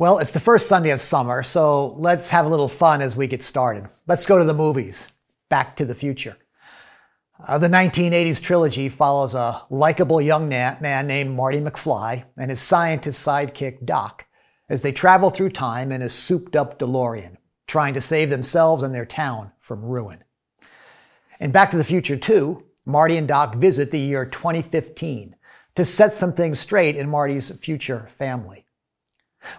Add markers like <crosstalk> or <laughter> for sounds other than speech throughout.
Well, it's the first Sunday of summer, so let's have a little fun as we get started. Let's go to the movies. Back to the Future. Uh, the 1980s trilogy follows a likable young man named Marty McFly and his scientist sidekick Doc as they travel through time in a souped up DeLorean, trying to save themselves and their town from ruin. In Back to the Future 2, Marty and Doc visit the year 2015 to set some things straight in Marty's future family.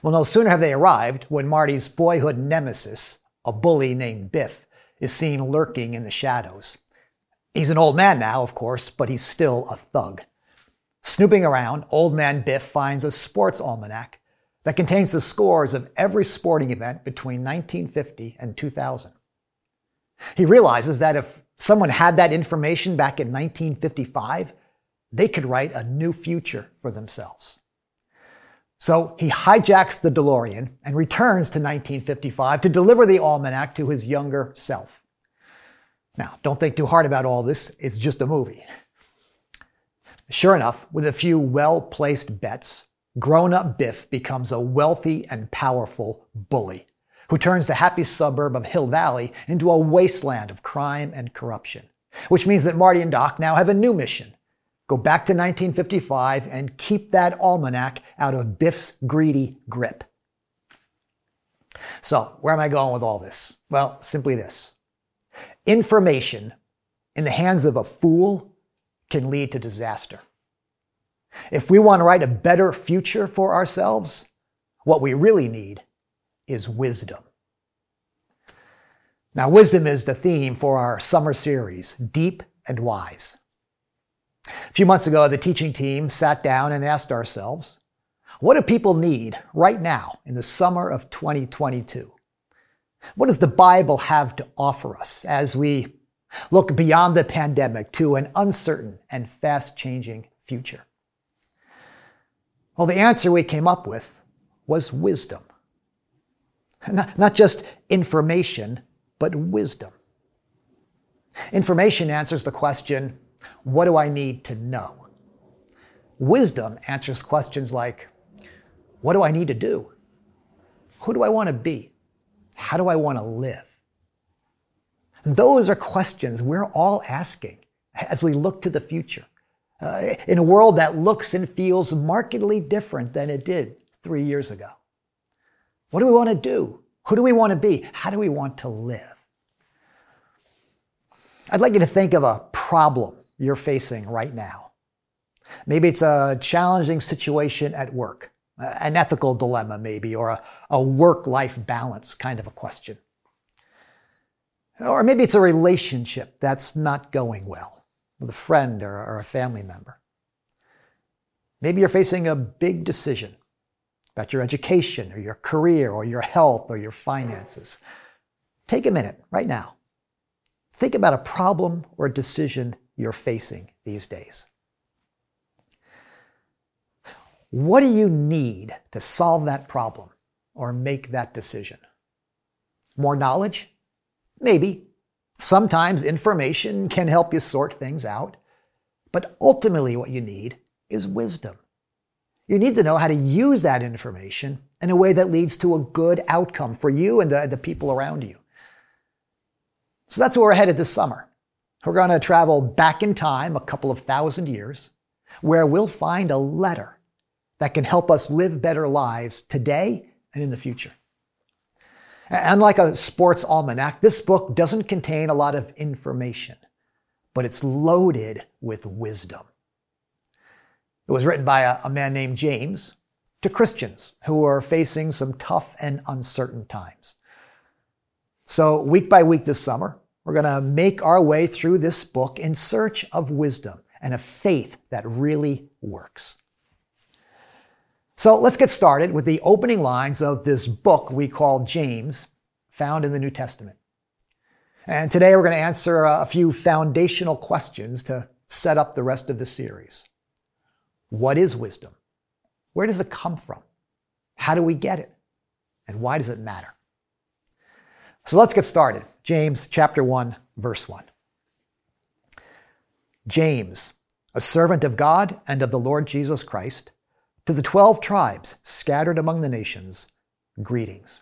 Well, no sooner have they arrived when Marty's boyhood nemesis, a bully named Biff, is seen lurking in the shadows. He's an old man now, of course, but he's still a thug. Snooping around, old man Biff finds a sports almanac that contains the scores of every sporting event between 1950 and 2000. He realizes that if someone had that information back in 1955, they could write a new future for themselves. So he hijacks the DeLorean and returns to 1955 to deliver the almanac to his younger self. Now, don't think too hard about all this, it's just a movie. Sure enough, with a few well placed bets, grown up Biff becomes a wealthy and powerful bully who turns the happy suburb of Hill Valley into a wasteland of crime and corruption. Which means that Marty and Doc now have a new mission Go back to 1955 and keep that almanac out of Biff's greedy grip. So, where am I going with all this? Well, simply this information in the hands of a fool can lead to disaster. If we want to write a better future for ourselves, what we really need is wisdom. Now, wisdom is the theme for our summer series, Deep and Wise. Few months ago, the teaching team sat down and asked ourselves, what do people need right now in the summer of 2022? What does the Bible have to offer us as we look beyond the pandemic to an uncertain and fast changing future? Well, the answer we came up with was wisdom. Not just information, but wisdom. Information answers the question what do I need to know? Wisdom answers questions like, what do I need to do? Who do I want to be? How do I want to live? And those are questions we're all asking as we look to the future. Uh, in a world that looks and feels markedly different than it did three years ago. What do we want to do? Who do we want to be? How do we want to live? I'd like you to think of a problem you're facing right now. Maybe it's a challenging situation at work, an ethical dilemma, maybe, or a, a work life balance kind of a question. Or maybe it's a relationship that's not going well with a friend or, or a family member. Maybe you're facing a big decision about your education or your career or your health or your finances. Take a minute right now. Think about a problem or a decision you're facing these days. What do you need to solve that problem or make that decision? More knowledge? Maybe. Sometimes information can help you sort things out. But ultimately, what you need is wisdom. You need to know how to use that information in a way that leads to a good outcome for you and the, the people around you. So that's where we're headed this summer. We're going to travel back in time a couple of thousand years, where we'll find a letter that can help us live better lives today and in the future. And like a sports almanac, this book doesn't contain a lot of information, but it's loaded with wisdom. It was written by a, a man named James to Christians who are facing some tough and uncertain times. So, week by week this summer, we're going to make our way through this book in search of wisdom and a faith that really works. So let's get started with the opening lines of this book we call James, found in the New Testament. And today we're going to answer a few foundational questions to set up the rest of the series. What is wisdom? Where does it come from? How do we get it? And why does it matter? So let's get started. James chapter 1, verse 1. James, a servant of God and of the Lord Jesus Christ, to the twelve tribes scattered among the nations, greetings.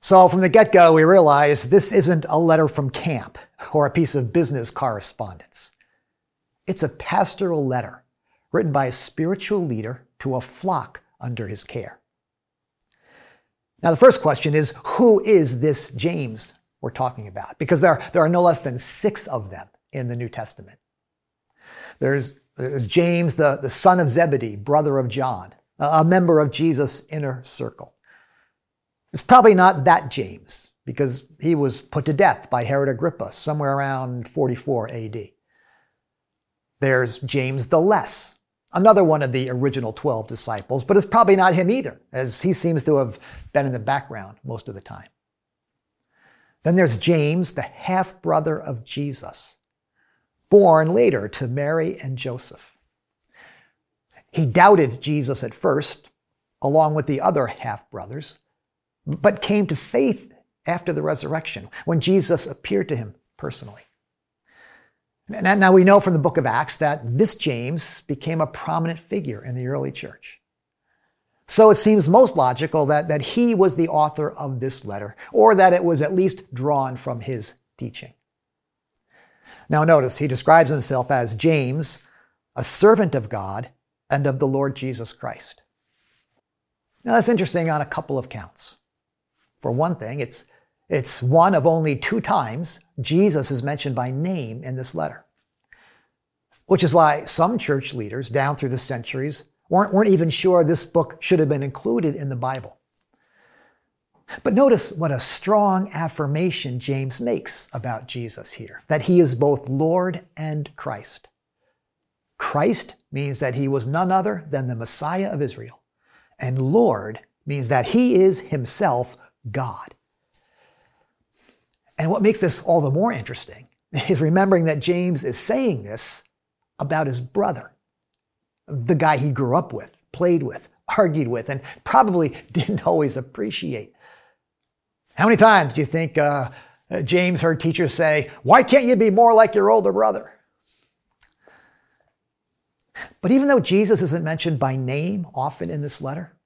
So from the get go, we realize this isn't a letter from camp or a piece of business correspondence. It's a pastoral letter written by a spiritual leader to a flock under his care. Now, the first question is who is this James we're talking about? Because there, there are no less than six of them in the New Testament. There's, there's James, the, the son of Zebedee, brother of John, a member of Jesus' inner circle. It's probably not that James, because he was put to death by Herod Agrippa somewhere around 44 AD. There's James the Less, another one of the original 12 disciples, but it's probably not him either, as he seems to have been in the background most of the time. Then there's James, the half brother of Jesus, born later to Mary and Joseph. He doubted Jesus at first, along with the other half brothers, but came to faith after the resurrection when Jesus appeared to him personally. Now, we know from the book of Acts that this James became a prominent figure in the early church. So it seems most logical that, that he was the author of this letter, or that it was at least drawn from his teaching. Now, notice he describes himself as James, a servant of God and of the Lord Jesus Christ. Now, that's interesting on a couple of counts. For one thing, it's, it's one of only two times Jesus is mentioned by name in this letter. Which is why some church leaders down through the centuries weren't, weren't even sure this book should have been included in the Bible. But notice what a strong affirmation James makes about Jesus here that he is both Lord and Christ. Christ means that he was none other than the Messiah of Israel, and Lord means that he is himself God. And what makes this all the more interesting is remembering that James is saying this about his brother, the guy he grew up with, played with, argued with, and probably <laughs> didn't always appreciate. How many times do you think uh, James heard teachers say, Why can't you be more like your older brother? But even though Jesus isn't mentioned by name often in this letter,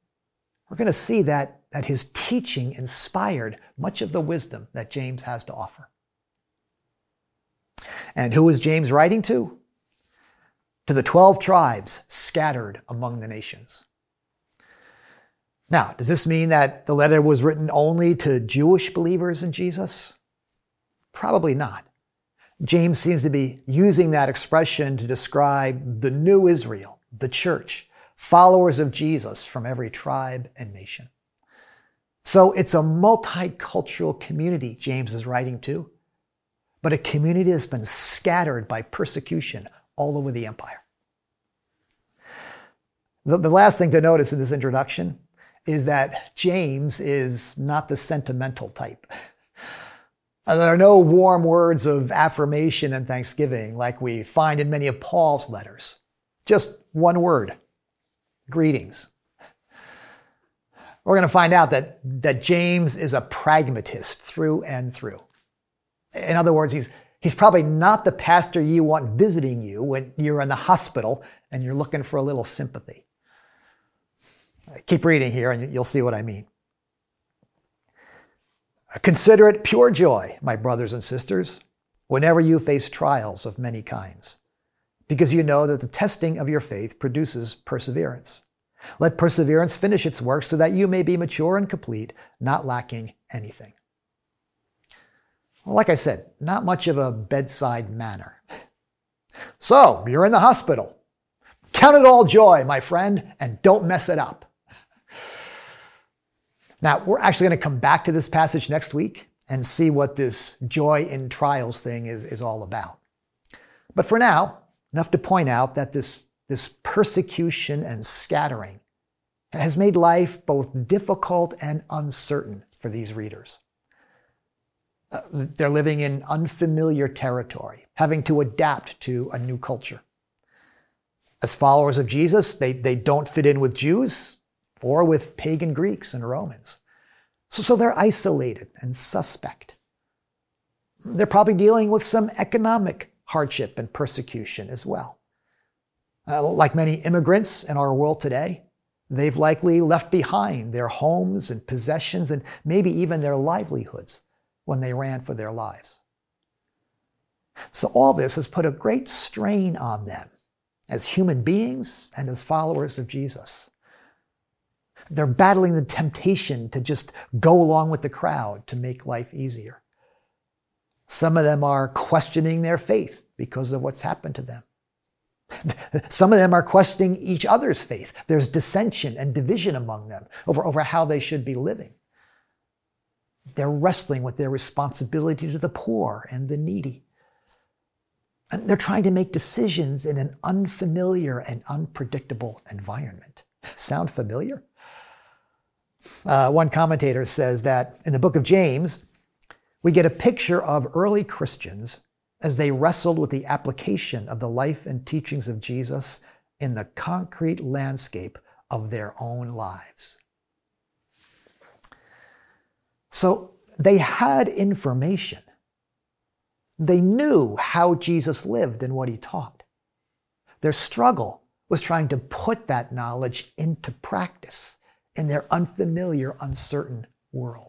we're going to see that that his teaching inspired much of the wisdom that James has to offer. And who was James writing to? To the 12 tribes scattered among the nations. Now, does this mean that the letter was written only to Jewish believers in Jesus? Probably not. James seems to be using that expression to describe the new Israel, the church, followers of Jesus from every tribe and nation. So it's a multicultural community James is writing to, but a community that's been scattered by persecution all over the empire. The, the last thing to notice in this introduction is that James is not the sentimental type. <laughs> There are no warm words of affirmation and thanksgiving like we find in many of Paul's letters. Just one word greetings we're going to find out that, that James is a pragmatist through and through. In other words, he's, he's probably not the pastor you want visiting you when you're in the hospital and you're looking for a little sympathy. Keep reading here and you'll see what I mean. Consider it pure joy, my brothers and sisters, whenever you face trials of many kinds, because you know that the testing of your faith produces perseverance. Let perseverance finish its work so that you may be mature and complete, not lacking anything. Well, like I said, not much of a bedside manner. So, you're in the hospital. Count it all joy, my friend, and don't mess it up. Now, we're actually going to come back to this passage next week and see what this joy in trials thing is, is all about. But for now, enough to point out that this this persecution and scattering has made life both difficult and uncertain for these readers. Uh, they're living in unfamiliar territory, having to adapt to a new culture. As followers of Jesus, they, they don't fit in with Jews or with pagan Greeks and Romans. So, so they're isolated and suspect. They're probably dealing with some economic hardship and persecution as well. Uh, like many immigrants in our world today, They've likely left behind their homes and possessions and maybe even their livelihoods when they ran for their lives. So, all this has put a great strain on them as human beings and as followers of Jesus. They're battling the temptation to just go along with the crowd to make life easier. Some of them are questioning their faith because of what's happened to them. <laughs> Some of them are questioning each other's faith. There's dissension and division among them over, over how they should be living. They're wrestling with their responsibility to the poor and the needy. And they're trying to make decisions in an unfamiliar and unpredictable environment. Sound familiar? Uh, one commentator says that in the book of James, we get a picture of early Christians as they wrestled with the application of the life and teachings of Jesus in the concrete landscape of their own lives. So they had information. They knew how Jesus lived and what he taught. Their struggle was trying to put that knowledge into practice in their unfamiliar, uncertain world.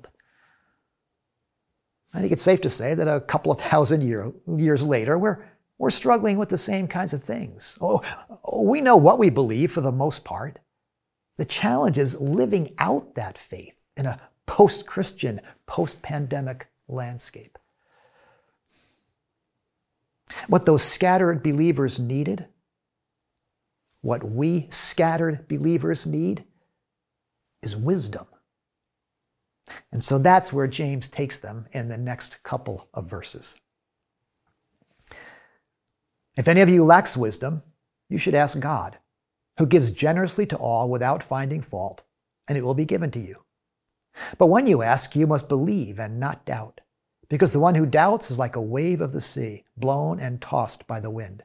I think it's safe to say that a couple of thousand year, years later, we're, we're struggling with the same kinds of things. Oh, oh we know what we believe for the most part. The challenge is living out that faith in a post Christian, post pandemic landscape. What those scattered believers needed, what we scattered believers need, is wisdom. And so that's where James takes them in the next couple of verses. If any of you lacks wisdom, you should ask God, who gives generously to all without finding fault, and it will be given to you. But when you ask, you must believe and not doubt, because the one who doubts is like a wave of the sea, blown and tossed by the wind.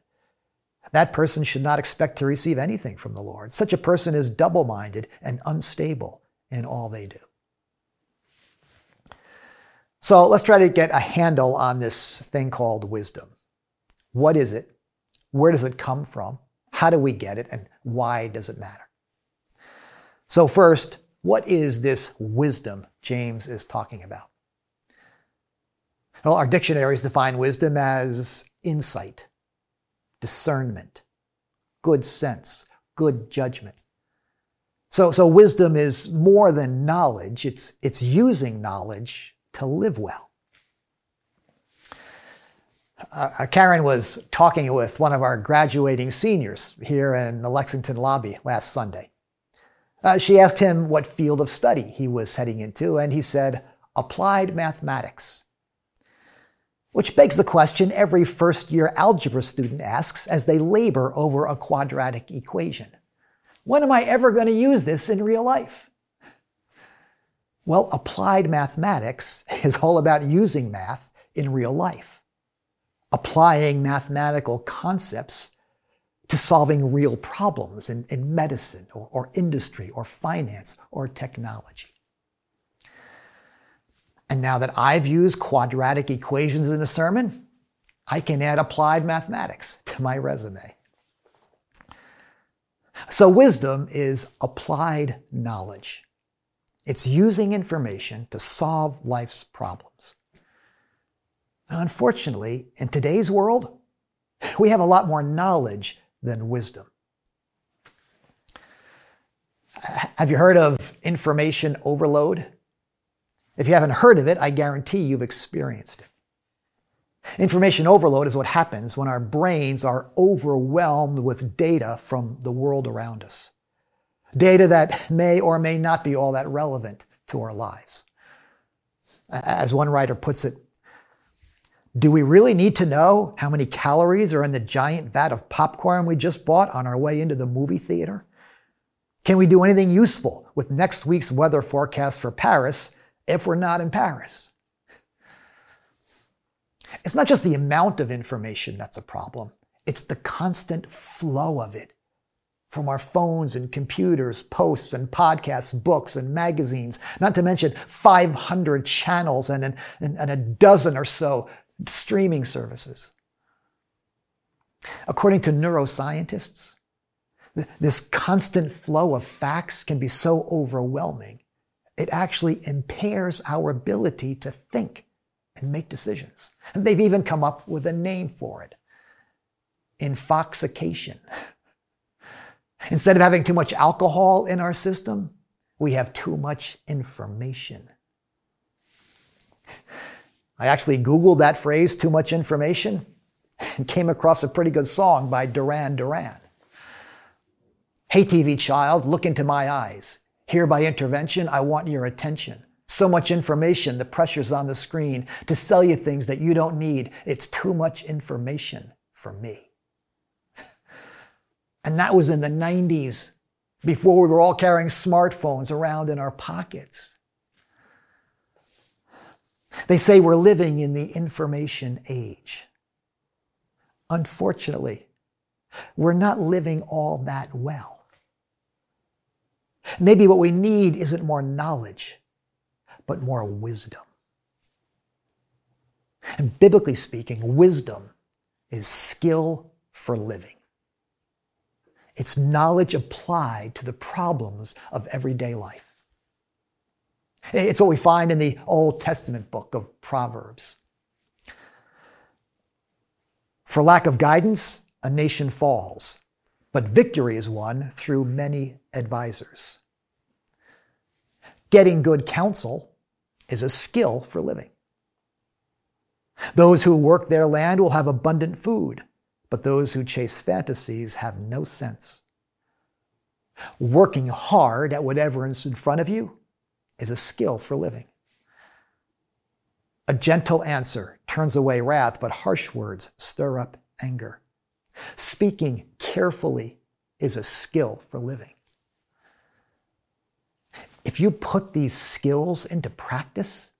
That person should not expect to receive anything from the Lord. Such a person is double minded and unstable in all they do. So let's try to get a handle on this thing called wisdom. What is it? Where does it come from? How do we get it? And why does it matter? So, first, what is this wisdom James is talking about? Well, our dictionaries define wisdom as insight, discernment, good sense, good judgment. So, so wisdom is more than knowledge, it's, it's using knowledge to live well. Uh, uh, Karen was talking with one of our graduating seniors here in the Lexington lobby last Sunday. Uh, she asked him what field of study he was heading into, and he said, applied mathematics. Which begs the question every first year algebra student asks as they labor over a quadratic equation When am I ever going to use this in real life? Well, applied mathematics <laughs> is all about using math in real life, applying mathematical concepts to solving real problems in, in medicine or, or industry or finance or technology. And now that I've used quadratic equations in a sermon, I can add applied mathematics to my resume. So, wisdom is applied knowledge. It's using information to solve life's problems. Now, unfortunately, in today's world, we have a lot more knowledge than wisdom. Have you heard of information overload? If you haven't heard of it, I guarantee you've experienced it. Information overload is what happens when our brains are overwhelmed with data from the world around us data that may or may not be all that relevant to our lives. As one writer puts it, do we really need to know how many calories are in the giant vat of popcorn we just bought on our way into the movie theater? Can we do anything useful with next week's weather forecast for Paris if we're not in Paris? It's not just the amount of information that's a problem, it's the constant flow of it from our phones and computers, posts and podcasts, books and magazines, not to mention 500 channels and, and, and a dozen or so streaming services. According to neuroscientists, This constant flow of facts can be so overwhelming, it actually impairs our ability to think and make decisions. And they've even come up with a name for it infoxication. <laughs> Instead of having too much alcohol in our system, we have too much information. I actually Googled that phrase, too much information, and came across a pretty good song by Duran Duran. Hey, TV child, look into my eyes. Here by intervention, I want your attention. So much information, the pressure's on the screen to sell you things that you don't need. It's too much information for me. And that was in the 90s, before we were all carrying smartphones around in our pockets. They say we're living in the information age. Unfortunately, we're not living all that well. Maybe what we need isn't more knowledge, but more wisdom. And biblically speaking, wisdom is skill for living. It's knowledge applied to the problems of everyday life. It's what we find in the Old Testament book of Proverbs. For lack of guidance, a nation falls, but victory is won through many advisors. Getting good counsel is a skill for living. Those who work their land will have abundant food, but those who chase fantasies have no sense. Working hard at whatever is in front of you is a skill for living. A gentle answer turns away wrath, but harsh words stir up anger. Speaking carefully is a skill for living. If you put these skills into practice,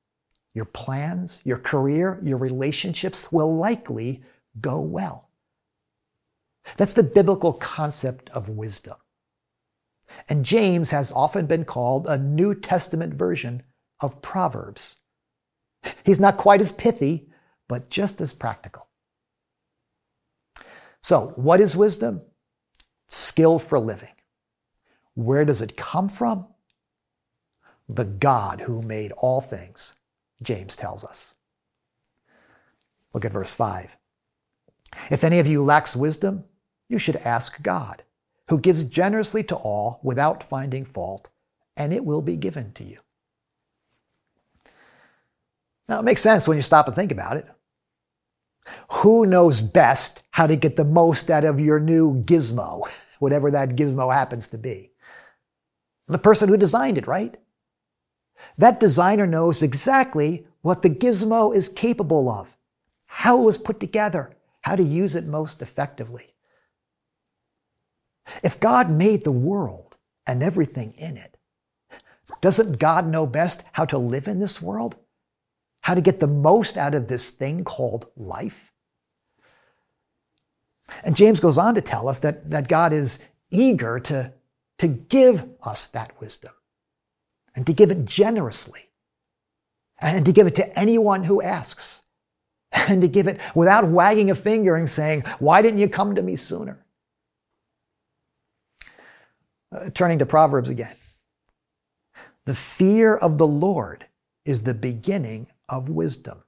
your plans, your career, your relationships will likely go well. That's the biblical concept of wisdom. And James has often been called a New Testament version of Proverbs. He's not quite as pithy, but just as practical. So, what is wisdom? Skill for living. Where does it come from? The God who made all things, James tells us. Look at verse 5. If any of you lacks wisdom, you should ask God who gives generously to all without finding fault, and it will be given to you. Now, it makes sense when you stop and think about it. Who knows best how to get the most out of your new gizmo, <laughs> whatever that gizmo happens to be? The person who designed it, right? That designer knows exactly what the gizmo is capable of, how it was put together, how to use it most effectively. If God made the world and everything in it, doesn't God know best how to live in this world? How to get the most out of this thing called life? And James goes on to tell us that, that God is eager to, to give us that wisdom and to give it generously and to give it to anyone who asks and to give it without wagging a finger and saying, Why didn't you come to me sooner? Uh, turning to Proverbs again. The fear of the Lord is the beginning of wisdom,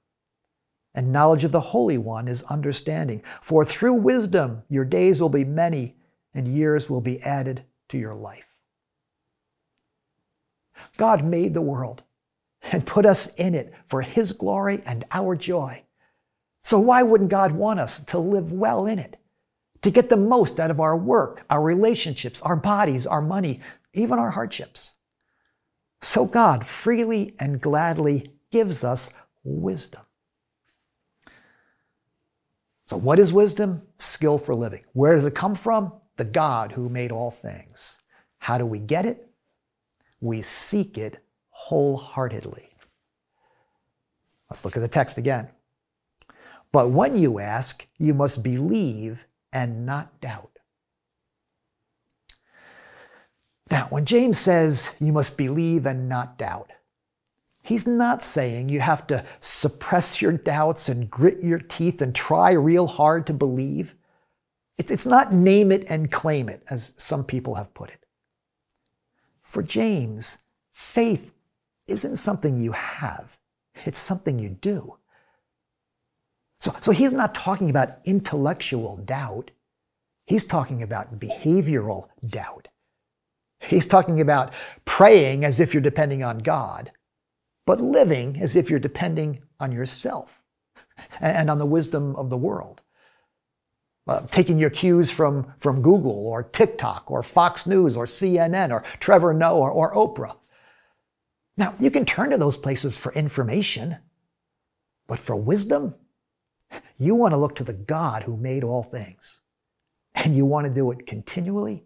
and knowledge of the Holy One is understanding. For through wisdom your days will be many, and years will be added to your life. God made the world and put us in it for His glory and our joy. So, why wouldn't God want us to live well in it? To get the most out of our work, our relationships, our bodies, our money, even our hardships. So God freely and gladly gives us wisdom. So, what is wisdom? Skill for living. Where does it come from? The God who made all things. How do we get it? We seek it wholeheartedly. Let's look at the text again. But when you ask, you must believe and not doubt. Now, when James says you must believe and not doubt, he's not saying you have to suppress your doubts and grit your teeth and try real hard to believe. It's, it's not name it and claim it, as some people have put it. For James, faith isn't something you have, it's something you do. So, so he's not talking about intellectual doubt. He's talking about behavioral doubt. He's talking about praying as if you're depending on God, but living as if you're depending on yourself and on the wisdom of the world. Uh, taking your cues from, from Google or TikTok or Fox News or CNN or Trevor Noah or, or Oprah. Now, you can turn to those places for information, but for wisdom, you want to look to the God who made all things. And you want to do it continually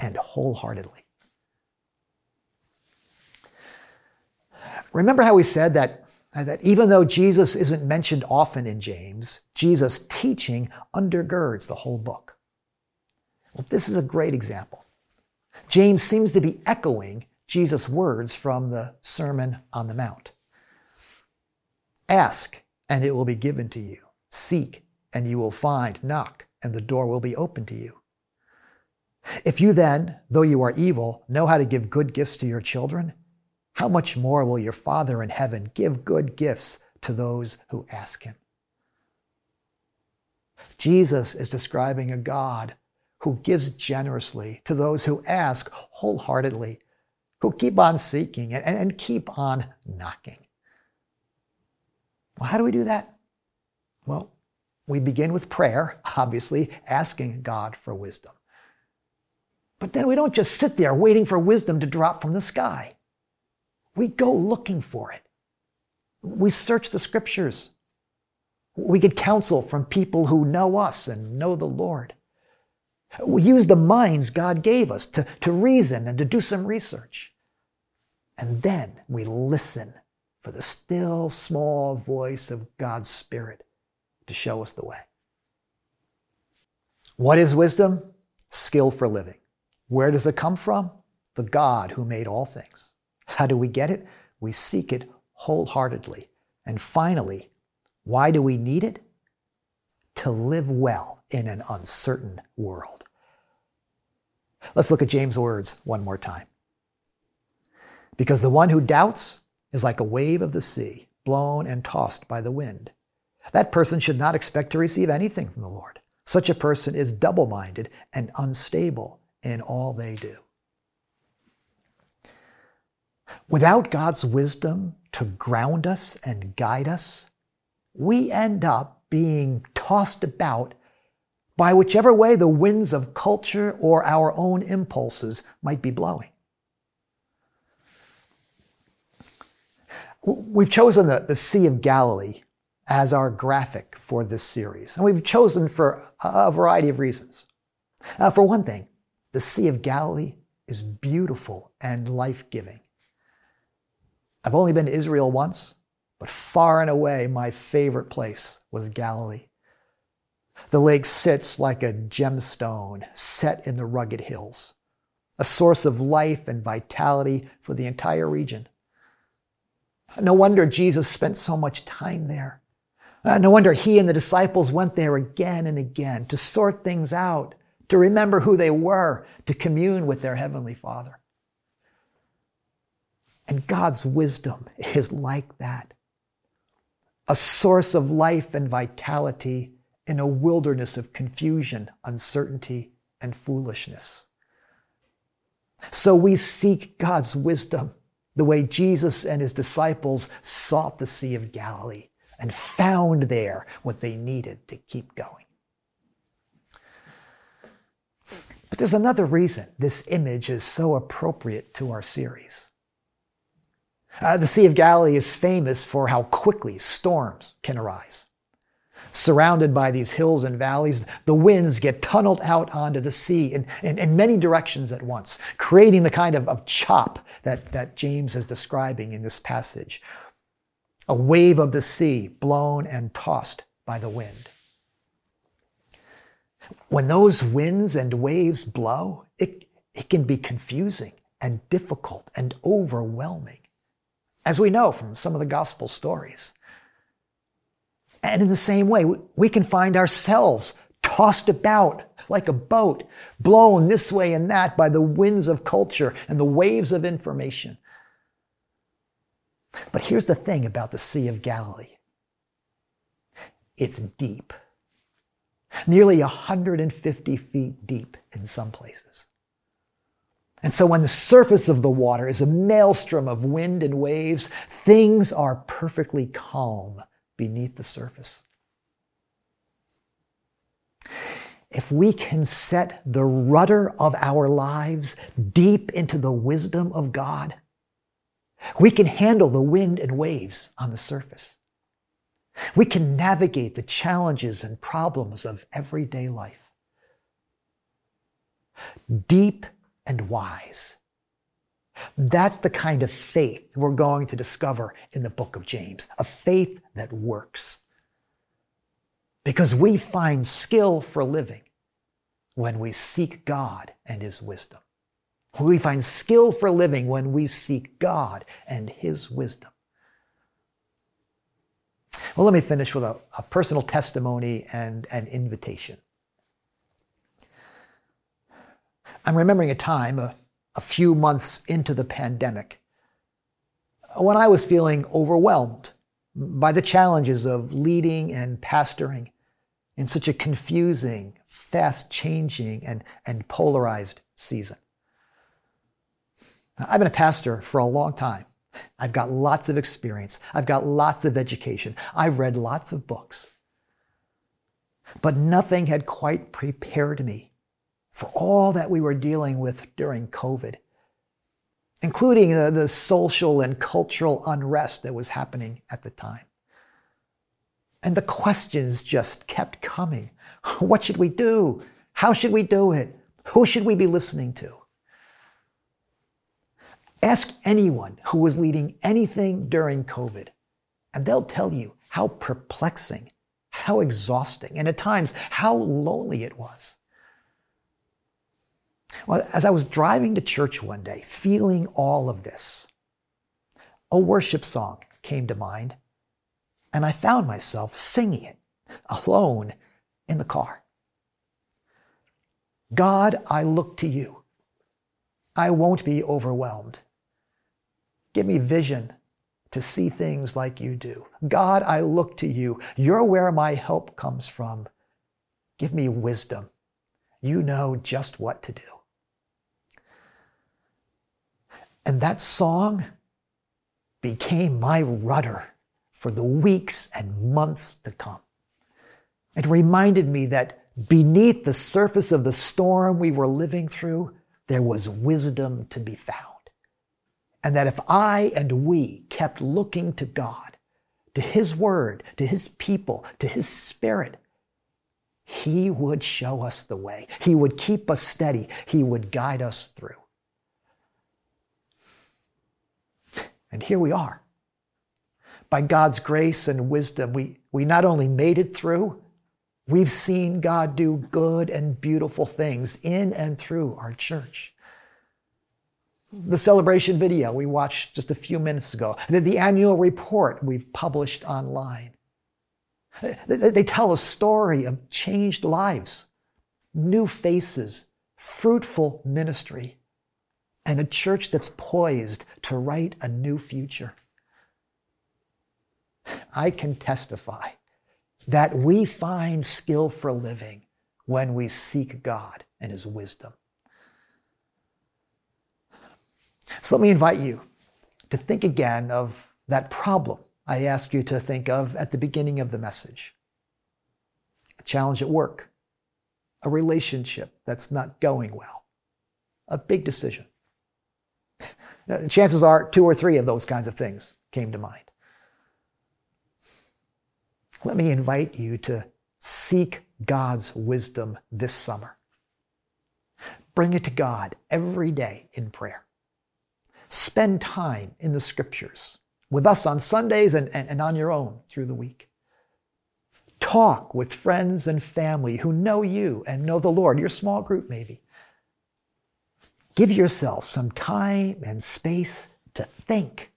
and wholeheartedly. Remember how we said that, uh, that even though Jesus isn't mentioned often in James, Jesus' teaching undergirds the whole book. Well, this is a great example. James seems to be echoing Jesus' words from the Sermon on the Mount. Ask, and it will be given to you. Seek, and you will find. Knock, and the door will be open to you. If you then, though you are evil, know how to give good gifts to your children, how much more will your Father in heaven give good gifts to those who ask him? Jesus is describing a God who gives generously to those who ask wholeheartedly, who keep on seeking and, and keep on knocking. Well, how do we do that? Well, we begin with prayer, obviously, asking God for wisdom. But then we don't just sit there waiting for wisdom to drop from the sky. We go looking for it. We search the scriptures. We get counsel from people who know us and know the Lord. We use the minds God gave us to, to reason and to do some research. And then we listen for the still small voice of God's Spirit to show us the way. What is wisdom? Skill for living. Where does it come from? The God who made all things. How do we get it? We seek it wholeheartedly. And finally, why do we need it? To live well in an uncertain world. Let's look at James' words one more time. Because the one who doubts is like a wave of the sea, blown and tossed by the wind. That person should not expect to receive anything from the Lord. Such a person is double minded and unstable in all they do. Without God's wisdom to ground us and guide us, we end up being tossed about by whichever way the winds of culture or our own impulses might be blowing. We've chosen the, the Sea of Galilee as our graphic for this series, and we've chosen for a variety of reasons. Uh, for one thing, the Sea of Galilee is beautiful and life giving. I've only been to Israel once, but far and away my favorite place was Galilee. The lake sits like a gemstone set in the rugged hills, a source of life and vitality for the entire region. No wonder Jesus spent so much time there. Uh, no wonder he and the disciples went there again and again to sort things out to remember who they were, to commune with their Heavenly Father. And God's wisdom is like that a source of life and vitality in a wilderness of confusion, uncertainty, and foolishness. So we seek God's wisdom the way Jesus and his disciples sought the Sea of Galilee and found there what they needed to keep going. But there's another reason this image is so appropriate to our series. Uh, the Sea of Galilee is famous for how quickly storms can arise. Surrounded by these hills and valleys, the winds get tunneled out onto the sea in, in, in many directions at once, creating the kind of, of chop that, that James is describing in this passage. A wave of the sea blown and tossed by the wind. When those winds and waves blow, it, it can be confusing and difficult and overwhelming, as we know from some of the gospel stories. And in the same way, we can find ourselves tossed about like a boat, blown this way and that by the winds of culture and the waves of information. But here's the thing about the Sea of Galilee it's deep, nearly 150 feet deep in some places. And so when the surface of the water is a maelstrom of wind and waves, things are perfectly calm beneath the surface. If we can set the rudder of our lives deep into the wisdom of God, we can handle the wind and waves on the surface. We can navigate the challenges and problems of everyday life. Deep and wise. That's the kind of faith we're going to discover in the book of James, a faith that works. Because we find skill for living when we seek God and His wisdom. We find skill for living when we seek God and His wisdom. Well, let me finish with a, a personal testimony and an invitation. I'm remembering a time, a, a few months into the pandemic, when I was feeling overwhelmed by the challenges of leading and pastoring in such a confusing, fast changing, and, and polarized season. I've been a pastor for a long time. I've got lots of experience. I've got lots of education. I've read lots of books. But nothing had quite prepared me for all that we were dealing with during COVID, including the, the social and cultural unrest that was happening at the time. And the questions just kept coming. <laughs> What should we do? How should we do it? Who should we be listening to? Ask anyone who was leading anything during COVID, and they'll tell you how perplexing, how exhausting, and at times how lonely it was. Well, as I was driving to church one day, feeling all of this, a worship song came to mind, and I found myself singing it alone in the car. God, I look to you. I won't be overwhelmed. Give me vision to see things like you do. God, I look to you. You're where my help comes from. Give me wisdom. You know just what to do. And that song became my rudder for the weeks and months to come. It reminded me that beneath the surface of the storm we were living through, there was wisdom to be found. And that if I and we kept looking to God, to His Word, to His people, to His Spirit, He would show us the way. He would keep us steady. He would guide us through. And here we are. By God's grace and wisdom, we, we not only made it through, we've seen God do good and beautiful things in and through our church. The celebration video we watched just a few minutes ago, the, the annual report we've published online. They, they tell a story of changed lives, new faces, fruitful ministry, and a church that's poised to write a new future. I can testify that we find skill for living when we seek God and His wisdom. So let me invite you to think again of that problem I asked you to think of at the beginning of the message a challenge at work, a relationship that's not going well, a big decision. <laughs> Chances are two or three of those kinds of things came to mind. Let me invite you to seek God's wisdom this summer. Bring it to God every day in prayer. Spend time in the scriptures with us on Sundays and, and, and on your own through the week. Talk with friends and family who know you and know the Lord, your small group maybe. Give yourself some time and space to think.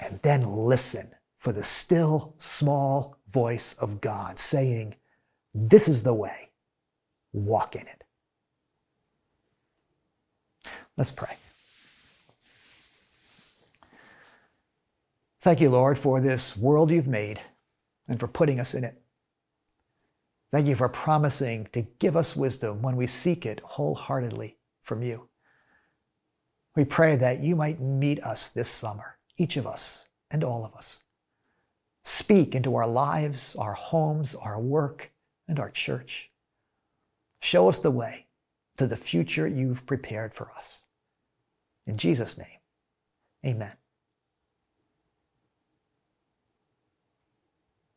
And then listen for the still small voice of God saying, This is the way. Walk in it. Let's pray. Thank you, Lord, for this world you've made and for putting us in it. Thank you for promising to give us wisdom when we seek it wholeheartedly from you. We pray that you might meet us this summer, each of us and all of us. Speak into our lives, our homes, our work, and our church. Show us the way to the future you've prepared for us. In Jesus' name, amen.